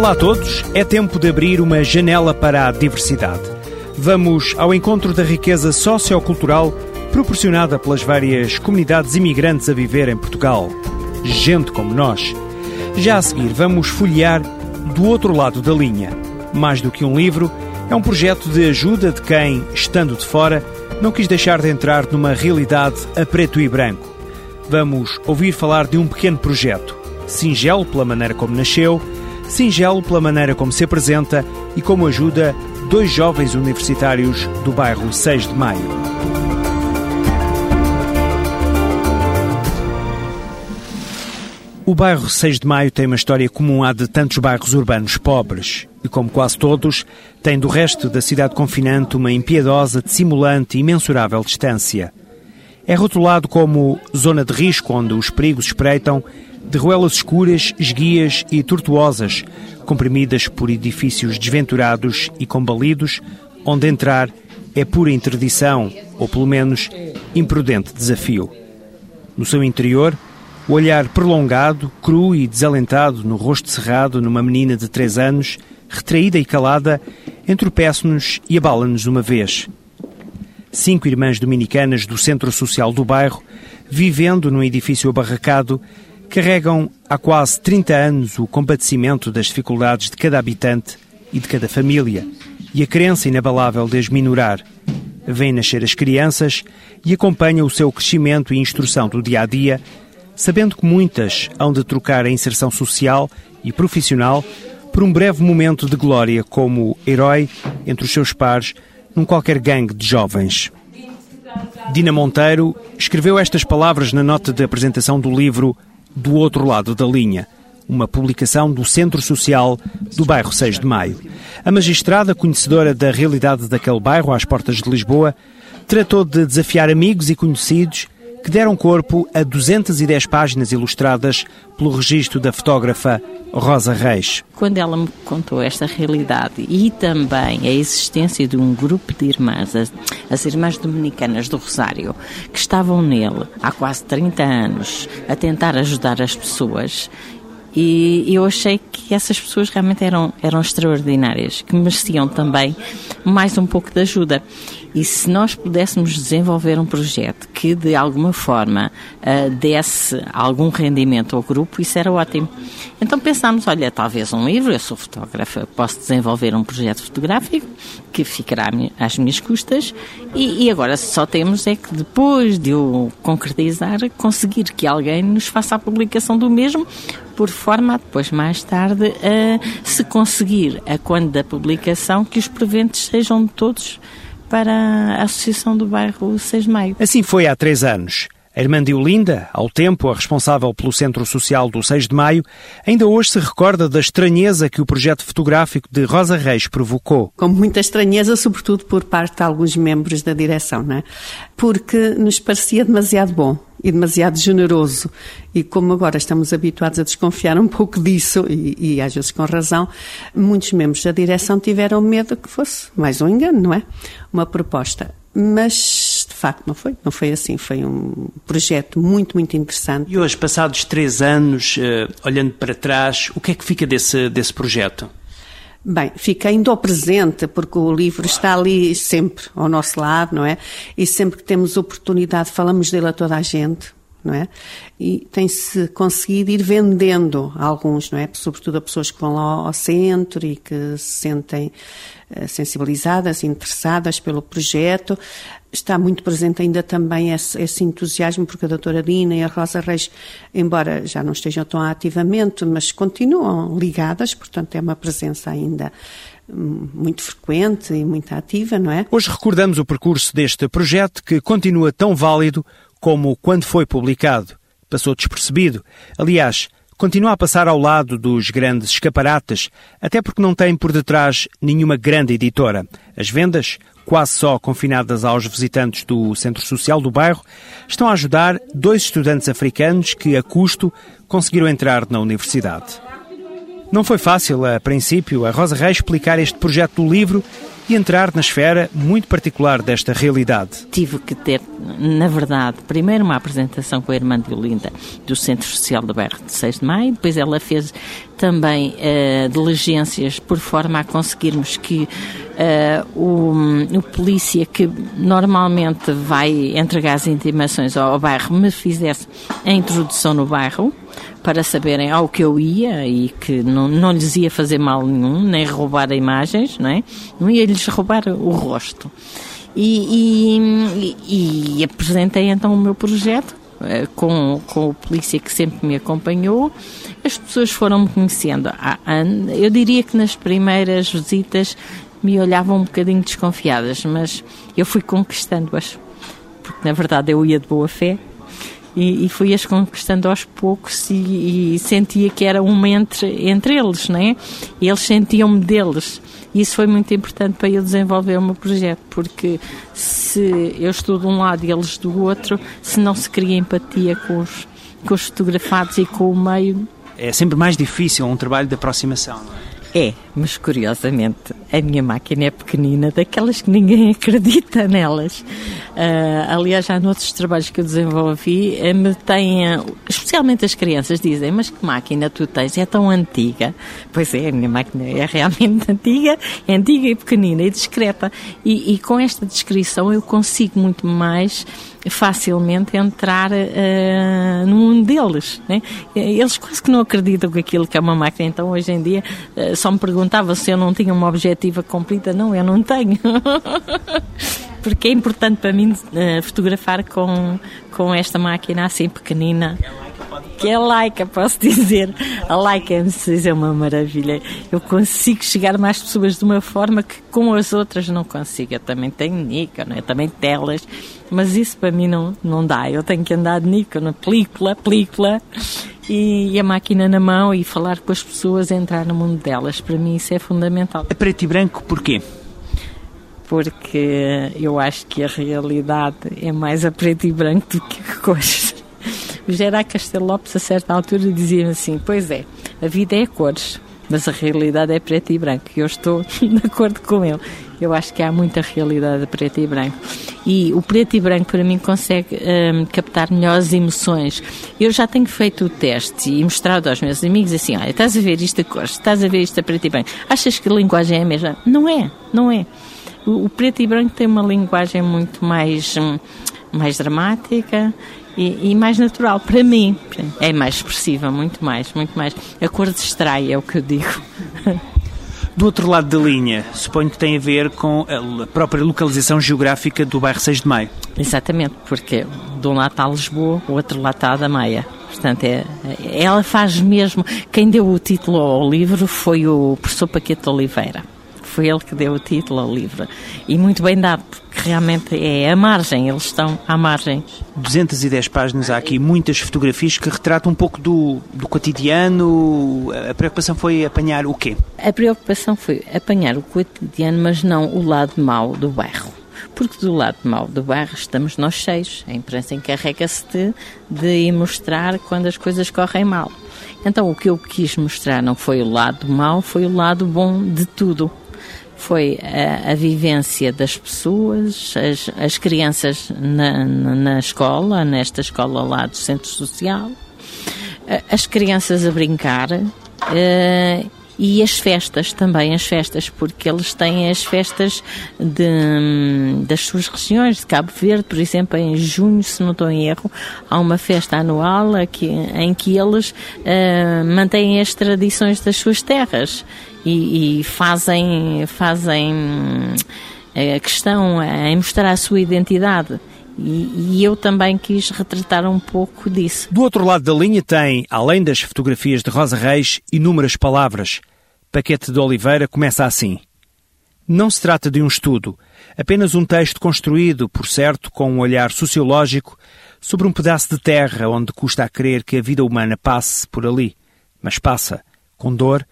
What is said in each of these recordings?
Olá a todos, é tempo de abrir uma janela para a diversidade. Vamos ao encontro da riqueza sociocultural proporcionada pelas várias comunidades imigrantes a viver em Portugal. Gente como nós. Já a seguir, vamos folhear do outro lado da linha. Mais do que um livro, é um projeto de ajuda de quem, estando de fora, não quis deixar de entrar numa realidade a preto e branco. Vamos ouvir falar de um pequeno projeto, singelo pela maneira como nasceu, singelo pela maneira como se apresenta e como ajuda dois jovens universitários do bairro 6 de Maio. O bairro 6 de Maio tem uma história comum à de tantos bairros urbanos pobres e, como quase todos, tem do resto da cidade confinante uma impiedosa, dissimulante e imensurável distância. É rotulado como zona de risco onde os perigos espreitam de ruelas escuras, esguias e tortuosas, comprimidas por edifícios desventurados e combalidos, onde entrar é pura interdição, ou pelo menos imprudente desafio. No seu interior, o olhar prolongado, cru e desalentado no rosto cerrado numa menina de três anos, retraída e calada, entropeça-nos e abala-nos uma vez. Cinco irmãs dominicanas do centro social do bairro, vivendo num edifício abarracado, carregam há quase 30 anos o compadecimento das dificuldades de cada habitante e de cada família e a crença inabalável de as minorar. Vêm nascer as crianças e acompanham o seu crescimento e instrução do dia a dia, sabendo que muitas hão de trocar a inserção social e profissional por um breve momento de glória como herói entre os seus pares num qualquer gangue de jovens. Dina Monteiro escreveu estas palavras na nota de apresentação do livro do outro lado da linha, uma publicação do Centro Social do bairro 6 de Maio. A magistrada, conhecedora da realidade daquele bairro às portas de Lisboa, tratou de desafiar amigos e conhecidos que deram corpo a 210 páginas ilustradas pelo registro da fotógrafa Rosa Reis. Quando ela me contou esta realidade e também a existência de um grupo de irmãs, as, as Irmãs Dominicanas do Rosário, que estavam nele há quase 30 anos a tentar ajudar as pessoas, e eu achei que essas pessoas realmente eram, eram extraordinárias, que mereciam também mais um pouco de ajuda. E se nós pudéssemos desenvolver um projeto que de alguma forma uh, desse algum rendimento ao grupo, isso era ótimo. Então pensámos, olha, talvez um livro, eu sou fotógrafa, posso desenvolver um projeto fotográfico que ficará às minhas custas e, e agora só temos é que depois de o concretizar, conseguir que alguém nos faça a publicação do mesmo por forma a depois, mais tarde, a, se conseguir, a quando da publicação, que os presentes sejam todos para a Associação do Bairro 6 de Maio. Assim foi há três anos. A irmã de Olinda, ao tempo a responsável pelo Centro Social do 6 de Maio, ainda hoje se recorda da estranheza que o projeto fotográfico de Rosa Reis provocou. Com muita estranheza, sobretudo por parte de alguns membros da direção, não é? Porque nos parecia demasiado bom e demasiado generoso. E como agora estamos habituados a desconfiar um pouco disso, e, e às vezes com razão, muitos membros da direção tiveram medo que fosse mais um engano, não é? Uma proposta. Mas facto não foi, não foi assim, foi um projeto muito, muito interessante. E hoje, passados três anos, uh, olhando para trás, o que é que fica desse, desse projeto? Bem, fica ainda ao presente, porque o livro está ali sempre ao nosso lado, não é? E sempre que temos oportunidade falamos dele a toda a gente, não é? E tem-se conseguido ir vendendo alguns, não é? Sobretudo a pessoas que vão lá ao centro e que se sentem eh, sensibilizadas, interessadas pelo projeto. Está muito presente ainda também esse, esse, entusiasmo, porque a doutora Dina e a Rosa Reis, embora já não estejam tão ativamente, mas continuam ligadas, portanto é uma presença ainda hum, muito frequente e muito ativa, não é? Hoje recordamos o percurso deste projeto que continua tão válido como quando foi publicado. Passou despercebido. Aliás, continua a passar ao lado dos grandes escaparates, até porque não tem por detrás nenhuma grande editora. As vendas, quase só confinadas aos visitantes do Centro Social do bairro, estão a ajudar dois estudantes africanos que, a custo, conseguiram entrar na universidade. Não foi fácil, a princípio, a Rosa Reis explicar este projeto do livro e entrar na esfera muito particular desta realidade. Tive que ter, na verdade, primeiro uma apresentação com a irmã de Olinda do Centro Social do Bairro de 6 de Maio, depois ela fez também uh, diligências por forma a conseguirmos que uh, o, o polícia que normalmente vai entregar as intimações ao, ao bairro me fizesse a introdução no bairro para saberem ao que eu ia e que não, não lhes ia fazer mal nenhum, nem roubar imagens, não é? Não ia lhes roubar o rosto. E, e, e apresentei então o meu projeto eh, com, com o polícia que sempre me acompanhou. As pessoas foram me conhecendo. Eu diria que nas primeiras visitas me olhavam um bocadinho desconfiadas, mas eu fui conquistando-as, porque na verdade eu ia de boa fé e, e fui-as conquistando aos poucos e, e, sentia que era uma entre, entre eles, né? E eles sentiam-me deles. E isso foi muito importante para eu desenvolver o meu projeto, porque se eu estou de um lado e eles do outro, se não se cria empatia com os, com os fotografados e com o meio. É sempre mais difícil um trabalho de aproximação, não é? É, mas curiosamente a minha máquina é pequenina, daquelas que ninguém acredita nelas. Uh, aliás, já noutros trabalhos que eu desenvolvi, eh, me têm, especialmente as crianças, dizem: Mas que máquina tu tens? É tão antiga. Pois é, a minha máquina é realmente antiga, é antiga e pequenina e discreta. E, e com esta descrição eu consigo muito mais facilmente entrar uh, no mundo deles. Né? Eles quase que não acreditam que aquilo que é uma máquina. Então, hoje em dia, uh, só me perguntava se eu não tinha uma objetiva cumprida. Não, eu não tenho. Porque é importante para mim uh, fotografar com, com esta máquina assim pequenina que é a Laika, posso dizer. A Laika M6 é uma maravilha. Eu consigo chegar mais pessoas de uma forma que com as outras não consigo. Eu também tenho Nikon, eu também telas, mas isso para mim não, não dá. Eu tenho que andar de Nikon, película, película, e, e, a máquina na mão e falar com as pessoas, entrar no mundo delas. Para mim isso é fundamental. A preto e branco porquê? Porque eu acho que a realidade é mais a preto e branco do que a cores. Gerard Castelo Lopes, a certa altura, dizia assim: Pois é, a vida é cores, mas a realidade é preto e branco. E eu estou de acordo com ele. Eu acho que há muita realidade preto e branco. E o preto e branco, para mim, consegue um, captar melhores emoções. Eu já tenho feito o teste e mostrado aos meus amigos assim: olha, estás a ver isto a cores, estás a ver isto a preto e branco. Achas que a linguagem é a mesma? Não é, não é. O, o preto e branco tem uma linguagem muito mais. Hum, mais dramática e, e, mais natural para mim. É mais expressiva, muito mais, muito mais. A cor distrai, é o que eu digo. Do outro lado da linha, suponho que tem a ver com a própria localização geográfica do bairro 6 de Maio. Exatamente, porque de um lado está Lisboa, o outro lado está a da Maia. Portanto, é, ela faz mesmo. Quem deu o título ao livro foi o professor Paquete Oliveira foi ele que deu o título ao livro. E muito bem dado, realmente é a margem, eles estão à margem. 210 páginas, há aqui muitas fotografias que retratam um pouco do, do cotidiano. A preocupação foi apanhar o quê? A preocupação foi apanhar o cotidiano, mas não o lado mau do bairro porque do lado mau do bairro estamos nós cheios. A imprensa encarrega-se de, de mostrar quando as coisas correm mal. Então o que eu quis mostrar não foi o lado mau, foi o lado bom de tudo foi a, a vivência das pessoas, as, as crianças na, na, escola, nesta escola lá do centro social, as crianças a brincar uh, e as festas também, as festas, porque eles têm as festas de, das suas regiões, de Cabo Verde, por exemplo, em junho, se não estou em erro, há uma festa anual aqui, em que eles uh, mantêm as tradições das suas terras e, e fazem, fazem eh, a questão em mostrar a sua identidade. E, e, eu também quis retratar um pouco disso. Do outro lado da linha tem, além das fotografias de Rosa Reis, inúmeras palavras. Paquete de Oliveira começa assim. Não se trata de um estudo, apenas um texto construído, por certo, com um olhar sociológico sobre um pedaço de terra onde custa a crer que a vida humana passe por ali. Mas passa, com dor,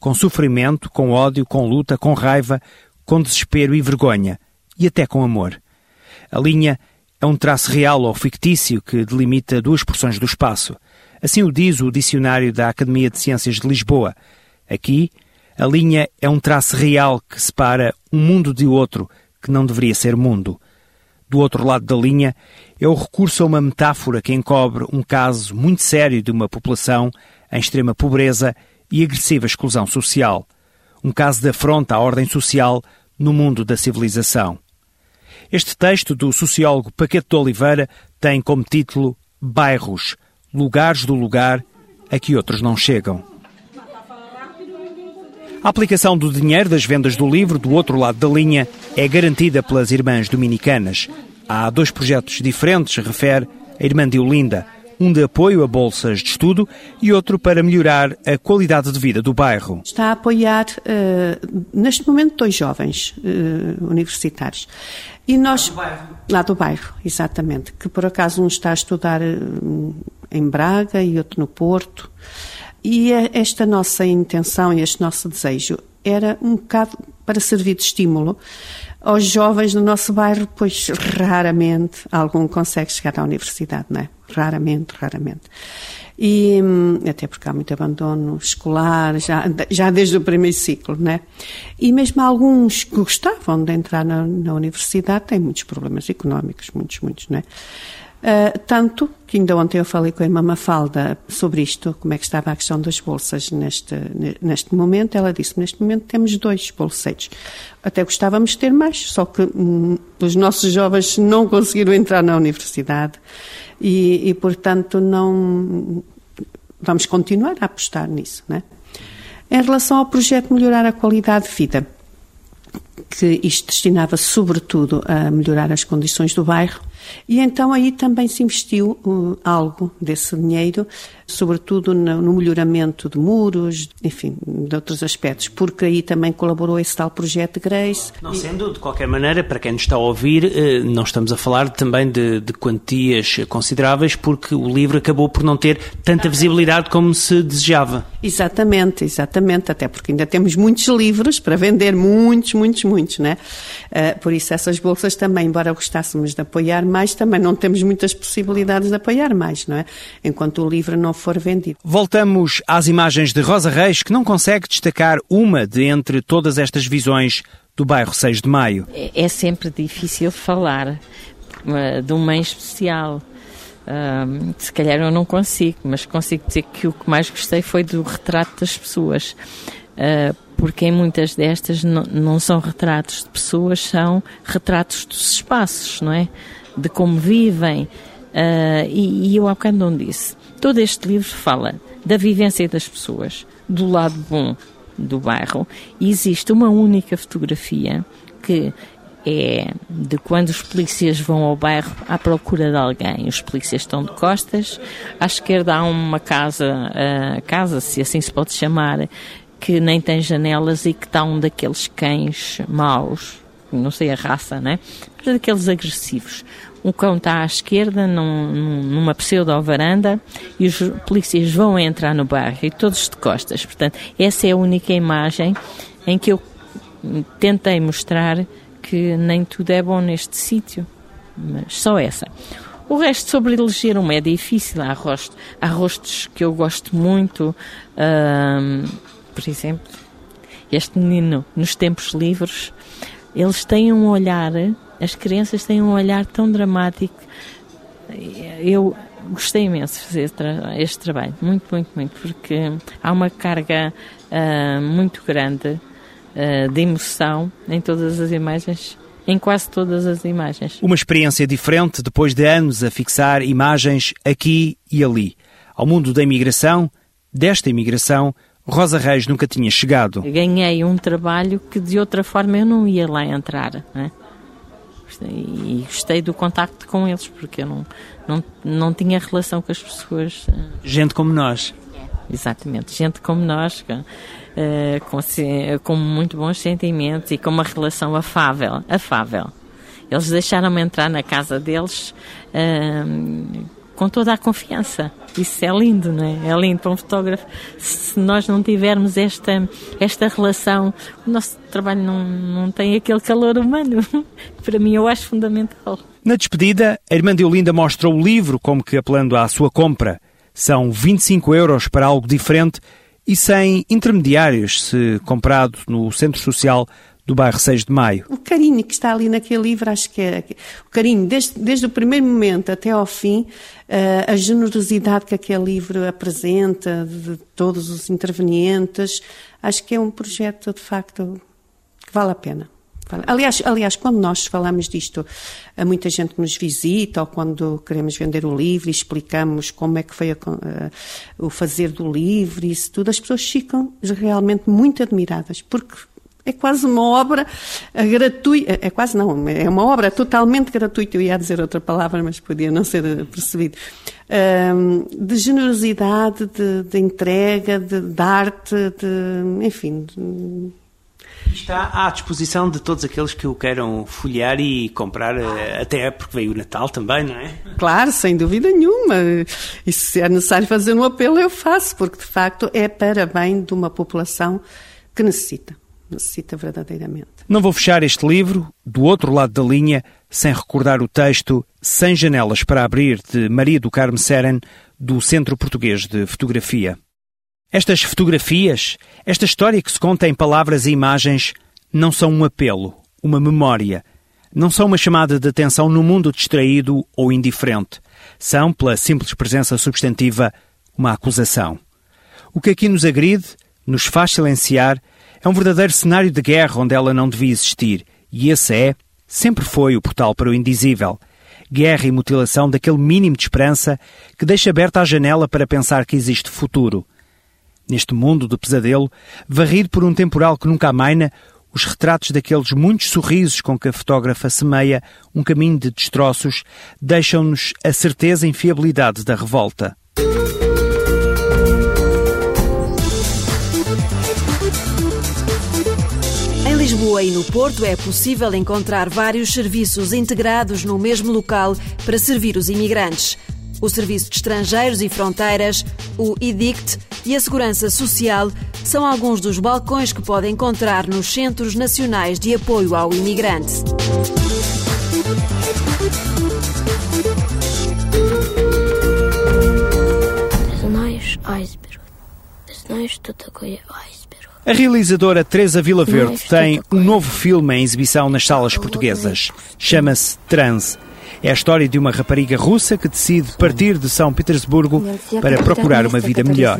com sofrimento, com ódio, com luta, com raiva, com desespero e vergonha, e até com amor. A linha é um traço real ou fictício que delimita duas porções do espaço. Assim o diz o dicionário da Academia de Ciências de Lisboa. Aqui, A linha é um traço real que separa um mundo de outro, que não deveria ser mundo. Do outro lado da linha é o recurso a uma metáfora que encobre um caso muito sério de uma população em extrema pobreza e agressiva exclusão social. Um caso de afronta à ordem social no mundo da civilização. Este texto do sociólogo Paquete de Oliveira tem como título Bairros, lugares do lugar a que outros não chegam. A aplicação do dinheiro das vendas do livro do outro lado da linha é garantida pelas Irmãs Dominicanas. Há dois projetos diferentes, refere a irmã Diolinda, um de apoio a bolsas de estudo e outro para melhorar a qualidade de vida do bairro. Está a apoiar, uh, neste momento, dois jovens uh, universitários. E nós, lá do bairro? Lá do bairro, exatamente. Que por acaso um está a estudar uh, em Braga e outro no Porto. E esta nossa intenção e este nosso desejo era um bocado para servir de estímulo aos jovens do nosso bairro, pois raramente algum consegue chegar à universidade, não é? Raramente, raramente. E hum, até porque há muito abandono escolar, já, já desde o primeiro ciclo, né? E mesmo alguns que gostavam de entrar na, na universidade têm muitos problemas económicos, muitos, muitos, né? Uh, tanto que ainda ontem eu falei com a irmã Mafalda sobre isto, como é que estava a questão das bolsas neste, neste momento. Ela disse neste momento temos dois bolseiros. Até gostávamos de ter mais, só que hum, os nossos jovens não conseguiram entrar na universidade e, e, portanto, não vamos continuar a apostar nisso. Né? Em relação ao projeto Melhorar a Qualidade de Vida, que isto destinava sobretudo a melhorar as condições do bairro, e então aí também se investiu uh, algo desse dinheiro, sobretudo no, melhoramento de muros, enfim, de outros aspectos, porque aí também colaborou esse tal projeto Grace. Não sendo, de qualquer maneira, para quem nos está a ouvir, uh, não estamos a falar também de, de quantias consideráveis, porque o livro acabou por não ter tanta visibilidade como se desejava. Exatamente, exatamente, até porque ainda temos muitos livros para vender, muitos, muitos, muitos, né? Uh, por isso essas bolsas também, embora gostássemos de apoiar mais, também não temos muitas possibilidades de apoiar mais, não é? Enquanto o livro não for vendido. Voltamos às imagens de Rosa Reis, que não consegue destacar uma de entre todas estas visões do bairro 6 de Maio. É, é sempre difícil falar uh, de uma em especial. Uh, se calhar eu não consigo, mas consigo dizer que o que mais gostei foi do retrato das pessoas. Uh, porque em muitas destas não, não são retratos de pessoas, são retratos dos espaços, não é? De como vivem. Uh, e, e eu há bocado não disse. Todo este livro fala da vivência das pessoas, do lado bom do bairro, e existe uma única fotografia que é de quando os polícias vão ao bairro à procura de alguém. Os polícias estão de costas, à esquerda há uma casa, uh, casa, se assim se pode chamar, que nem tem janelas e que está um daqueles cães maus, não sei a raça, né? Mas daqueles agressivos. O cão está à esquerda, num, numa pseudo-varanda, e os polícias vão entrar no bairro, e todos de costas. Portanto, essa é a única imagem em que eu tentei mostrar que nem tudo é bom neste sítio. Mas só essa. O resto sobre eleger uma é difícil. Há, rosto, há rostos que eu gosto muito. Por exemplo, este menino, nos tempos livres, eles têm um olhar, as crianças têm um olhar tão dramático. Eu gostei imenso de fazer este trabalho, muito, muito, muito, porque há uma carga uh, muito grande uh, de emoção em todas as imagens em quase todas as imagens. Uma experiência diferente depois de anos a fixar imagens aqui e ali. Ao mundo da imigração, desta imigração, Rosa Reis nunca tinha chegado. Ganhei um trabalho que de outra forma eu não ia lá entrar. Né? E gostei do contacto com eles, porque eu não, não, não tinha relação com as pessoas. Eh, gente como nós. Exatamente, gente como nós, com, uh, com, com muito bons sentimentos e com uma relação afável. afável. Eles deixaram-me entrar na casa deles. Com toda a confiança. Isso é lindo, não é? É lindo para um fotógrafo. Se nós não tivermos esta, esta relação, o nosso trabalho não, não tem aquele calor humano. para mim, eu acho fundamental. Na despedida, a irmã de Olinda mostra o livro como que apelando à sua compra. São 25 euros para algo diferente e sem intermediários, se comprado no Centro Social do bairro 6 de Maio. O carinho que está ali naquele livro, acho que é o carinho, desde, desde o primeiro momento até ao fim, uh, a generosidade que aquele livro apresenta, de todos os intervenientes, acho que é um projeto de facto que vale a pena. Aliás, aliás, quando nós falamos disto a muita gente que nos visita ou quando queremos vender o livro e explicamos como é que foi a, uh, o fazer do livro e isso tudo, as pessoas ficam realmente muito admiradas, porque é quase uma obra eh, gratuita, é quase não, é uma obra totalmente gratuita, eu ia dizer outra palavra, mas podia não ser eh, percebido, de generosidade, de, de entrega, de, de, arte, de, enfim... De... Está à disposição de todos aqueles que o queiram folhear e comprar, eh, até porque veio o Natal também, não é? Claro, sem dúvida nenhuma. E se é necessário fazer um apelo, eu faço, porque de facto é para bem de uma população que necessita necessita verdadeiramente. Não vou fechar este livro, do outro lado da linha, sem recordar o texto Sem Janelas para Abrir, de Maria do Carmo Seren, do Centro Português de Fotografia. Estas fotografias, esta história que se conta em palavras e imagens, não são um apelo, uma memória. Não são uma chamada de atenção no mundo distraído ou indiferente. São, pela simples presença substantiva, uma acusação. O que aqui nos agride, nos faz silenciar, é um verdadeiro cenário de guerra onde ela não devia existir, e esse é, sempre foi, o portal para o indizível. Guerra e mutilação daquele mínimo de esperança que deixa aberta a janela para pensar que existe futuro. Neste mundo do pesadelo, varrido por um temporal que nunca amaina, os retratos daqueles muitos sorrisos com que a fotógrafa semeia um caminho de destroços deixam-nos a certeza e infiabilidade da revolta. Lisboa e no Porto é possível encontrar vários serviços integrados no mesmo local para servir os imigrantes. O Serviço de Estrangeiros e Fronteiras, o IDICT e a Segurança Social são alguns dos balcões que pode encontrar nos Centros Nacionais de Apoio ao Imigrante. Знаешь, айсберг. Знаешь, что такое айсберг? A realizadora Teresa Vilaverde tem um novo filme em exibição nas salas portuguesas. Chama-se Trans. É a história de uma rapariga russa que decide partir de São Petersburgo para procurar uma vida melhor.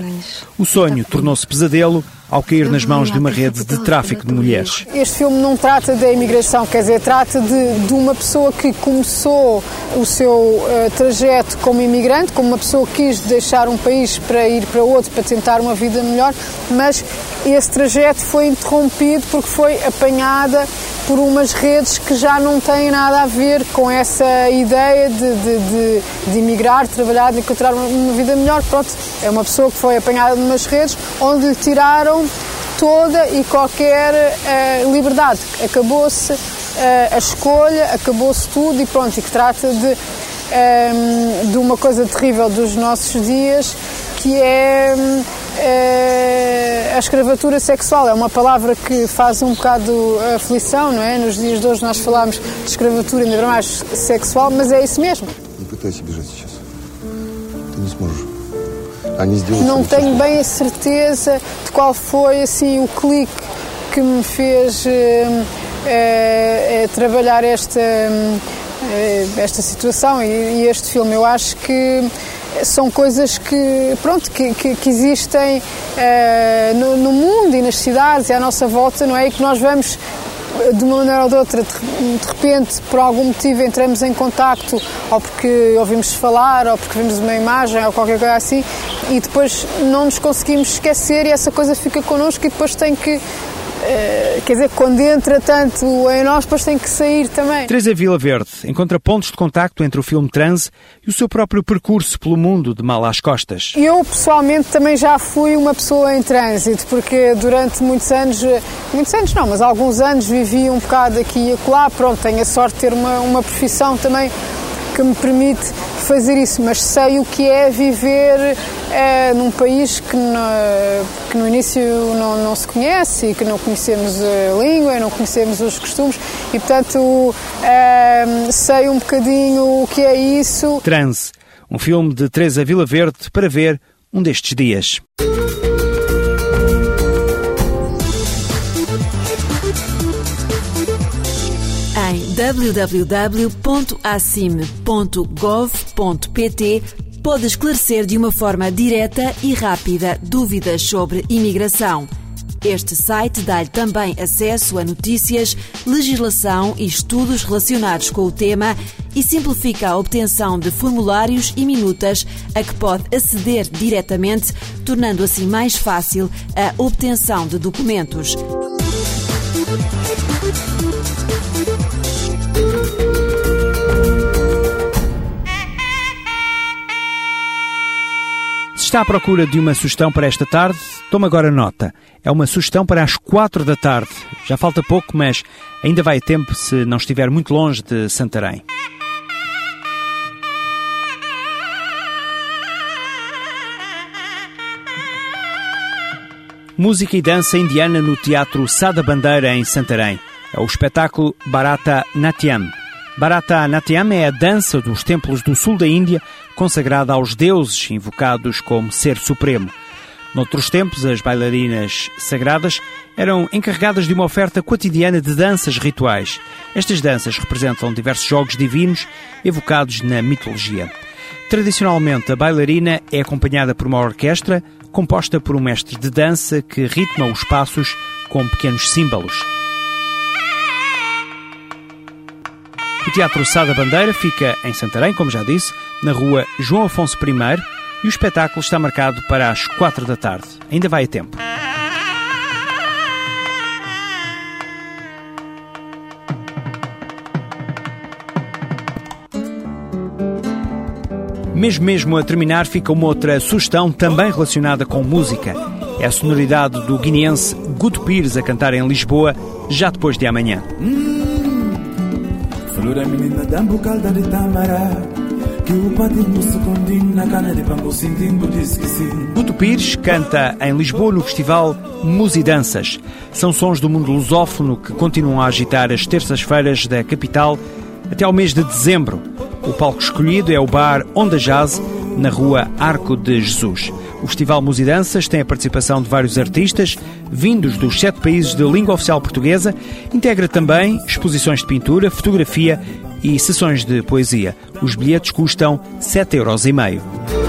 O sonho tornou-se pesadelo ao cair nas mãos de uma rede de tráfico de mulheres. Este filme não trata da imigração, quer dizer, trata de, de uma pessoa que começou o seu uh, trajeto como imigrante, como uma pessoa que quis deixar um país para ir para outro, para tentar uma vida melhor, mas esse trajeto foi interrompido porque foi apanhada por umas redes que já não têm nada a ver com essa ideia de, de, de, de emigrar, trabalhar, de encontrar uma, uma vida melhor. Pronto, é uma pessoa que foi apanhada numas redes onde lhe tiraram toda e qualquer uh, liberdade. Acabou-se uh, a escolha, acabou-se tudo e pronto, e que trata de, um, eh, de uma coisa terrível dos nossos dias, que é uh, a escravatura sexual. É uma palavra que faz um bocado aflição, não é? Nos dias de hoje nós falamos de escravatura ainda mais sexual, mas é isso mesmo. Não пытайся бежать сейчас. Ты не сможешь. Não tenho bem a certeza de qual foi assim o clique que me fez uh, uh, trabalhar esta, esta situação e, e, este filme. Eu acho que são coisas que, pronto, que, que, que existem no, no, mundo e nas cidades e à nossa volta, não é? E que nós vamos de uma maneira ou de outra, de repente, por algum motivo, entramos em contacto, ou porque ouvimos falar, ou porque vimos uma imagem, ou qualquer coisa assim, e depois não nos conseguimos esquecer e essa coisa fica connosco e depois tem que quer dizer, quando entra tanto em nós, depois tem que sair também. Teresa Vila Verde encontra pontos de contacto entre o filme Trans e o seu próprio percurso pelo mundo de mal às costas. Eu, pessoalmente, também já fui uma pessoa em trânsito, porque durante muitos anos, muitos anos não, mas alguns anos vivi um bocado aqui e acolá. Pronto, tenho a sorte de ter uma, uma profissão também que me permite fazer isso, mas sei o que é viver é, num país que no, que no início não, não, se conhece e que não conhecemos a língua, não conhecemos os costumes e, portanto, é, sei um bocadinho o que é isso. Trans, um filme de Teresa Vila Verde para ver um destes dias. Em www.acime.gov.pt pode esclarecer de uma forma direta e rápida dúvidas sobre imigração. Este site dá-lhe também acesso a notícias, legislação e estudos relacionados com o tema e simplifica a obtenção de formulários e minutas a que pode aceder diretamente, tornando assim mais fácil a obtenção de documentos. Está à procura de uma sugestão para esta tarde, toma agora nota. É uma sugestão para as quatro da tarde. Já falta pouco, mas ainda vai tempo se não estiver muito longe de Santarém. Música e dança indiana no Teatro Sada Bandeira, em Santarém. É o espetáculo Barata Natyam. Barata Natyam é a dança dos templos do sul da Índia, consagrada aos deuses invocados como ser supremo. Noutros tempos, as bailarinas sagradas eram encarregadas de uma oferta cotidiana de danças rituais. Estas danças representam diversos jogos divinos evocados na mitologia. Tradicionalmente, a bailarina é acompanhada por uma orquestra composta por um mestre de dança que ritma os passos com pequenos símbolos. O Teatro Sá da Bandeira fica em Santarém, como já disse, na rua João Afonso I e o espetáculo está marcado para as quatro da tarde. Ainda vai a tempo. Mesmo mesmo a terminar fica uma outra sugestão também relacionada com música. É a sonoridade do guineense Guto Pires a cantar em Lisboa já depois de amanhã. Flora menina de Que o patinho se na cana de sentindo Guto Pires canta em Lisboa no festival Musidanças. São sons do mundo lusófono que continuam a agitar as terças-feiras da capital até ao mês de dezembro. O palco escolhido é o bar Onda Jazz, na rua Arco de Jesus. O Festival Musidanças tem a participação de vários artistas vindos dos sete países de língua oficial portuguesa. Integra também exposições de pintura, fotografia e sessões de poesia. Os bilhetes custam 7,5 euros.